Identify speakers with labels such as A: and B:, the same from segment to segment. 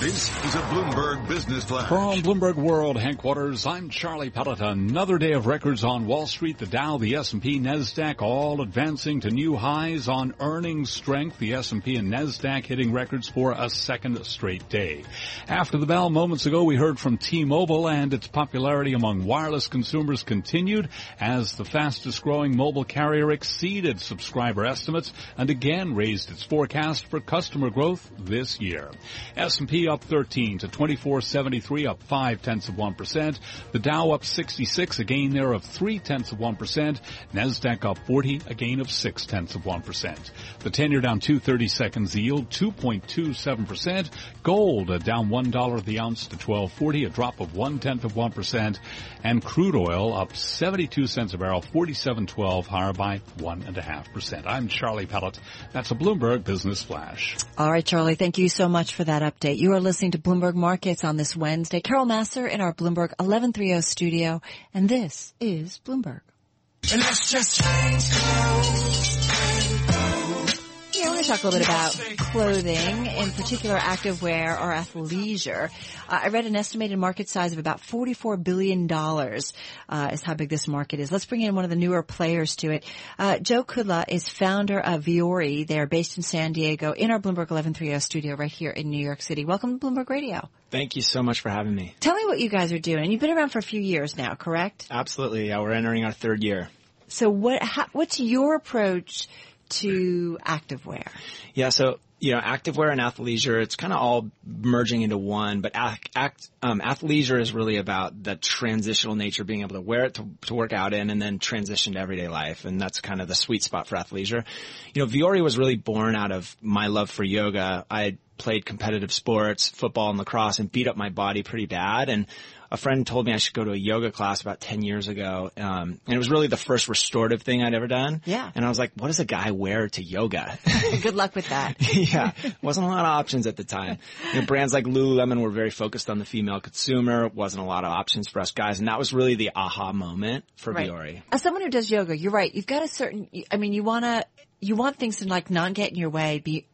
A: This is a Bloomberg Business Flash.
B: From Bloomberg World headquarters, I'm Charlie Pellet. Another day of records on Wall Street. The Dow, the S&P, Nasdaq, all advancing to new highs on earnings strength. The S&P and Nasdaq hitting records for a second straight day. After the bell moments ago, we heard from T-Mobile and its popularity among wireless consumers continued as the fastest growing mobile carrier exceeded subscriber estimates and again raised its forecast for customer growth this year. S&P up 13 to 2473, up 5 tenths of 1%. The Dow up 66, a gain there of 3 tenths of 1%. Nasdaq up 40, a gain of 6 tenths of 1%. The 10-year down 230 seconds yield, 2.27%. Gold uh, down $1 the ounce to 1240, a drop of 1 tenth of 1%. And crude oil up 72 cents a barrel, 47.12, higher by 1.5%. I'm Charlie Pellet. That's a Bloomberg Business Flash.
C: All right, Charlie, thank you so much for that update. You are listening to Bloomberg Markets on this Wednesday. Carol Massar in our Bloomberg 1130 studio, and this is Bloomberg.
D: And let's just change clothes.
C: Yeah, I want to talk a little bit about clothing, in particular activewear or athleisure. Uh, I read an estimated market size of about $44 billion uh, is how big this market is. Let's bring in one of the newer players to it. Uh, Joe Kudla is founder of Vuori. They're based in San Diego in our Bloomberg 1130 studio right here in New York City. Welcome to Bloomberg Radio.
E: Thank you so much for having me.
C: Tell me what you guys are doing. And you've been around for a few years now, correct?
E: Absolutely. Yeah, we're entering our third year.
C: So what, how, what's your approach to activewear?
E: Yeah, so you know, activewear and athleisure, it's kind of all merging into one, but act, act, um, athleisure is really about the transitional nature, being able to wear it to, to work out in and then transition to everyday life. And that's kind of the sweet spot for athleisure. You know, Vuori was really born out of my love for yoga. I played competitive sports, football and lacrosse and beat up my body pretty bad. And a friend told me I should go to a yoga class about 10 years ago. Um, and it was really the first restorative thing I'd ever done.
C: Yeah.
E: And I was like, what does a guy wear to yoga?
C: Good luck with that.
E: yeah. Wasn't a lot of options at the time. You know, brands like Lululemon were very focused on the female consumer. Wasn't a lot of options for us guys. And that was really the aha moment for
C: Right.
E: Vuori.
C: As someone who does yoga, you're right. You've got a certain, I mean, you want to, you want things to like not get in your way, be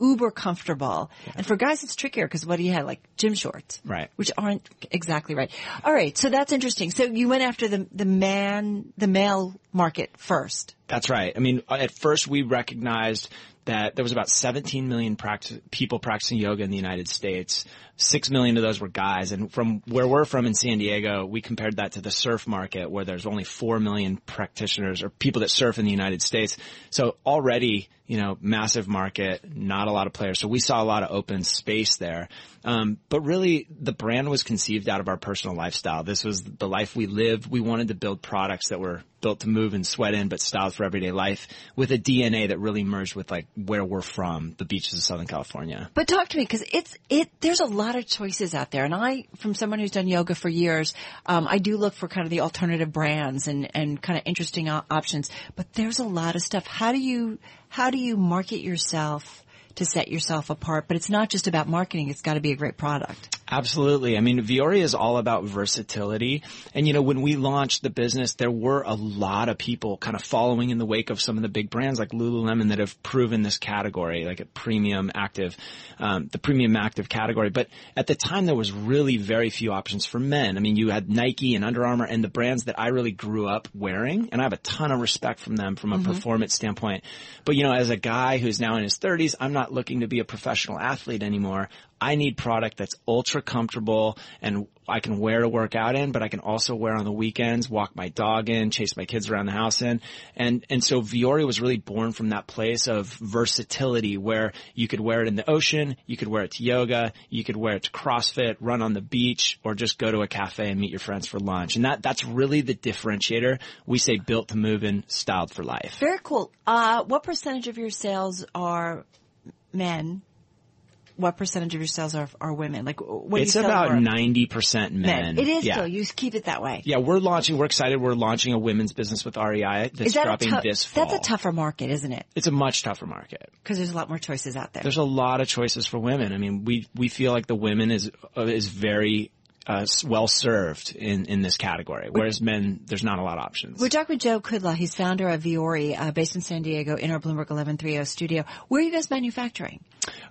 C: uber comfortable. And for guys, it's trickier because what do you have? Like gym shorts.
E: Right.
C: Which aren't exactly right. All right. So that's interesting. So you went after the, the man, the male market first.
E: That's right. I mean, at first we recognized that there was about 17 million practice, people practicing yoga in the United States. Six million of those were guys. And from where we're from in San Diego, we compared that to the surf market where there's only 4 million practitioners or people that surf in the United States. So already, you know, massive market, not a lot of players. So we saw a lot of open space there. Um, but really the brand was conceived out of our personal lifestyle. This was the life we lived. We wanted to build products that were built to move and sweat in, but styled for everyday life with a DNA that really merged with like where we're from, the beaches of Southern California.
C: But talk to me because it's it. There's a lot of choices out there, and I, from someone who's done yoga for years, um, I do look for kind of the alternative brands and and kind of interesting options. But there's a lot of stuff. How do you how do you market yourself to set yourself apart? But it's not just about marketing. It's got to be a great product.
E: Absolutely. I mean, Vuori is all about versatility. And you know, when we launched the business, there were a lot of people kind of following in the wake of some of the big brands like Lululemon that have proven this category, like a premium active, um, the premium active category. But at the time, there was really very few options for men. I mean, you had Nike and Under Armour and the brands that I really grew up wearing, and I have a ton of respect from them from a performance standpoint. But you know, as a guy who's now in his 30s, I'm not looking to be a professional athlete anymore. I need product that's ultra comfortable and I can wear to work out in, but I can also wear on the weekends, walk my dog in, chase my kids around the house in. And, and so Vuori was really born from that place of versatility where you could wear it in the ocean, you could wear it to yoga, you could wear it to CrossFit, run on the beach, or just go to a cafe and meet your friends for lunch. And that, that's really the differentiator. We say built to move in, styled for life.
C: Very cool. Uh, what percentage of your sales are men? What percentage of your sales are are women? Like, what
E: It's
C: do you sell
E: about 90% men.
C: It is
E: yeah.
C: still. You keep it that way.
E: Yeah, we're launching, we're excited. We're launching a women's business with REI that's
C: that
E: dropping this fall.
C: That's a tougher market, isn't it?
E: It's a much tougher market.
C: Because there's a lot more choices out there.
E: There's a lot of choices for women. I mean, we we feel like the women is uh, is very uh, well served in in this category. Whereas men, there's not a lot of options.
C: We're talking with Joe Kudla. He's founder of Vuori, uh, based in San Diego, in our Bloomberg 1130 studio. Where are you guys manufacturing?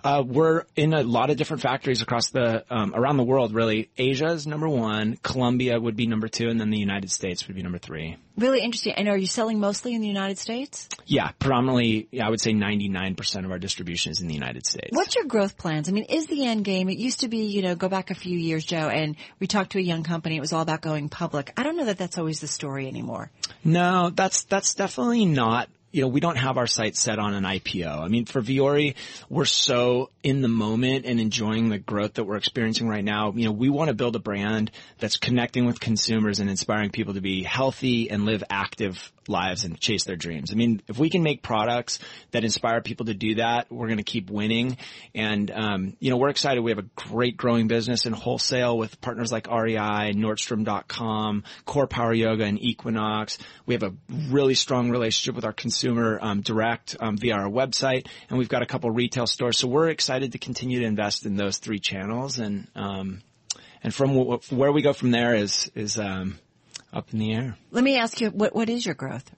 E: Uh, we're in a lot of different factories across the um, around the world. Really, Asia is number one, Colombia would be number two, and then the United States would be number three.
C: Really interesting. And are you selling mostly in the United States?
E: Yeah, predominantly, I would say 99% of our distribution is in the United States.
C: What's your growth plans? I mean, is the end game? It used to be, you know, go back a few years, Joe, and we talked to a young company. It was all about going public. I don't know that that's always the story anymore.
E: No, that's that's definitely not you know, we don't have our sights set on an IPO. I mean, for Vuori, we're so in the moment and enjoying the growth that we're experiencing right now. You know, we want to build a brand that's connecting with consumers and inspiring people to be healthy and live active lives and chase their dreams. I mean, if we can make products that inspire people to do that, we're going to keep winning. And, um, you know, we're excited. We have a great growing business in wholesale with partners like REI, Nordstrom.com, Core Power Yoga and Equinox. We have a really strong relationship with our consumer, um, direct, um, via our website. And we've got a couple retail stores. So we're excited to continue to invest in those three channels. And, um, and from where we go from there is, is, um, up in the air.
C: Let me ask you, what what is your growth?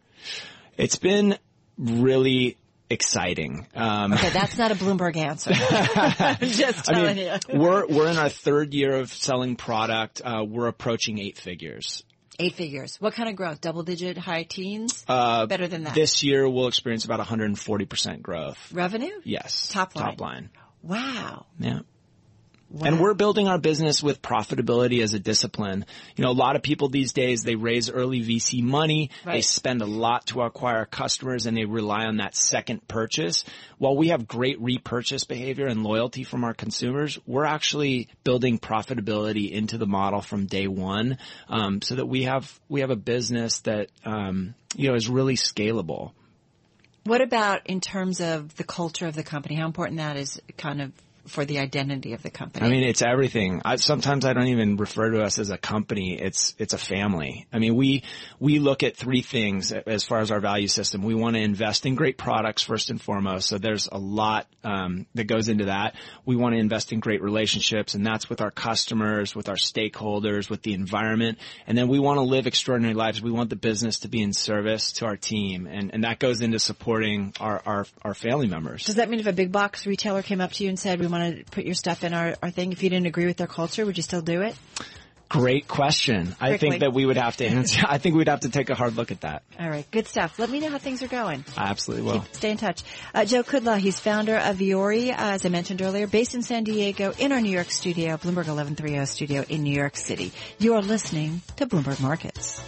E: It's been really exciting. Um,
C: Okay, that's not a Bloomberg answer. I'm just
E: I
C: telling
E: mean,
C: you.
E: we're we're in our third year of selling product. Uh, we're approaching eight figures.
C: Eight figures. What kind of growth? Double digit, high teens?
E: Uh,
C: Better than that.
E: This year we'll experience about 140 percent growth.
C: Revenue?
E: Yes,
C: Top line.
E: Top line.
C: Wow.
E: Yeah.
C: Wow.
E: And we're building our business with profitability as a discipline. You know, a lot of people these days, they raise early VC money, they spend a lot to acquire customers and they rely on that second purchase. While we have great repurchase behavior and loyalty from our consumers, we're actually building profitability into the model from day one, um, so that we have, we have a business that, um, you know, is really scalable.
C: What about in terms of the culture of the company? How important that is kind of for the identity of the company?
E: I mean, it's everything. I, sometimes I don't even refer to us as a company. It's it's a family. I mean, we we look at three things as far as our value system. We want to invest in great products first and foremost. So there's a lot um, that goes into that. We want to invest in great relationships, and that's with our customers, with our stakeholders, with the environment. And then we want to live extraordinary lives. We want the business to be in service to our team, and and that goes into supporting our our, our family members.
C: Does that mean if a big box retailer came up to you and said, we want to put your stuff in our, our thing, if you didn't agree with their culture, would you still do it?
E: Great question. I think that we would have to answer. I think we'd have to take a hard look at that.
C: All right. Good stuff. Let me know how things are going.
E: I absolutely will.
C: Stay in touch. Uh, Joe Kudla, he's founder of Vuori, uh, as I mentioned earlier, based in San Diego, in our New York studio, Bloomberg 1130 studio in New York City. You are listening to Bloomberg Markets.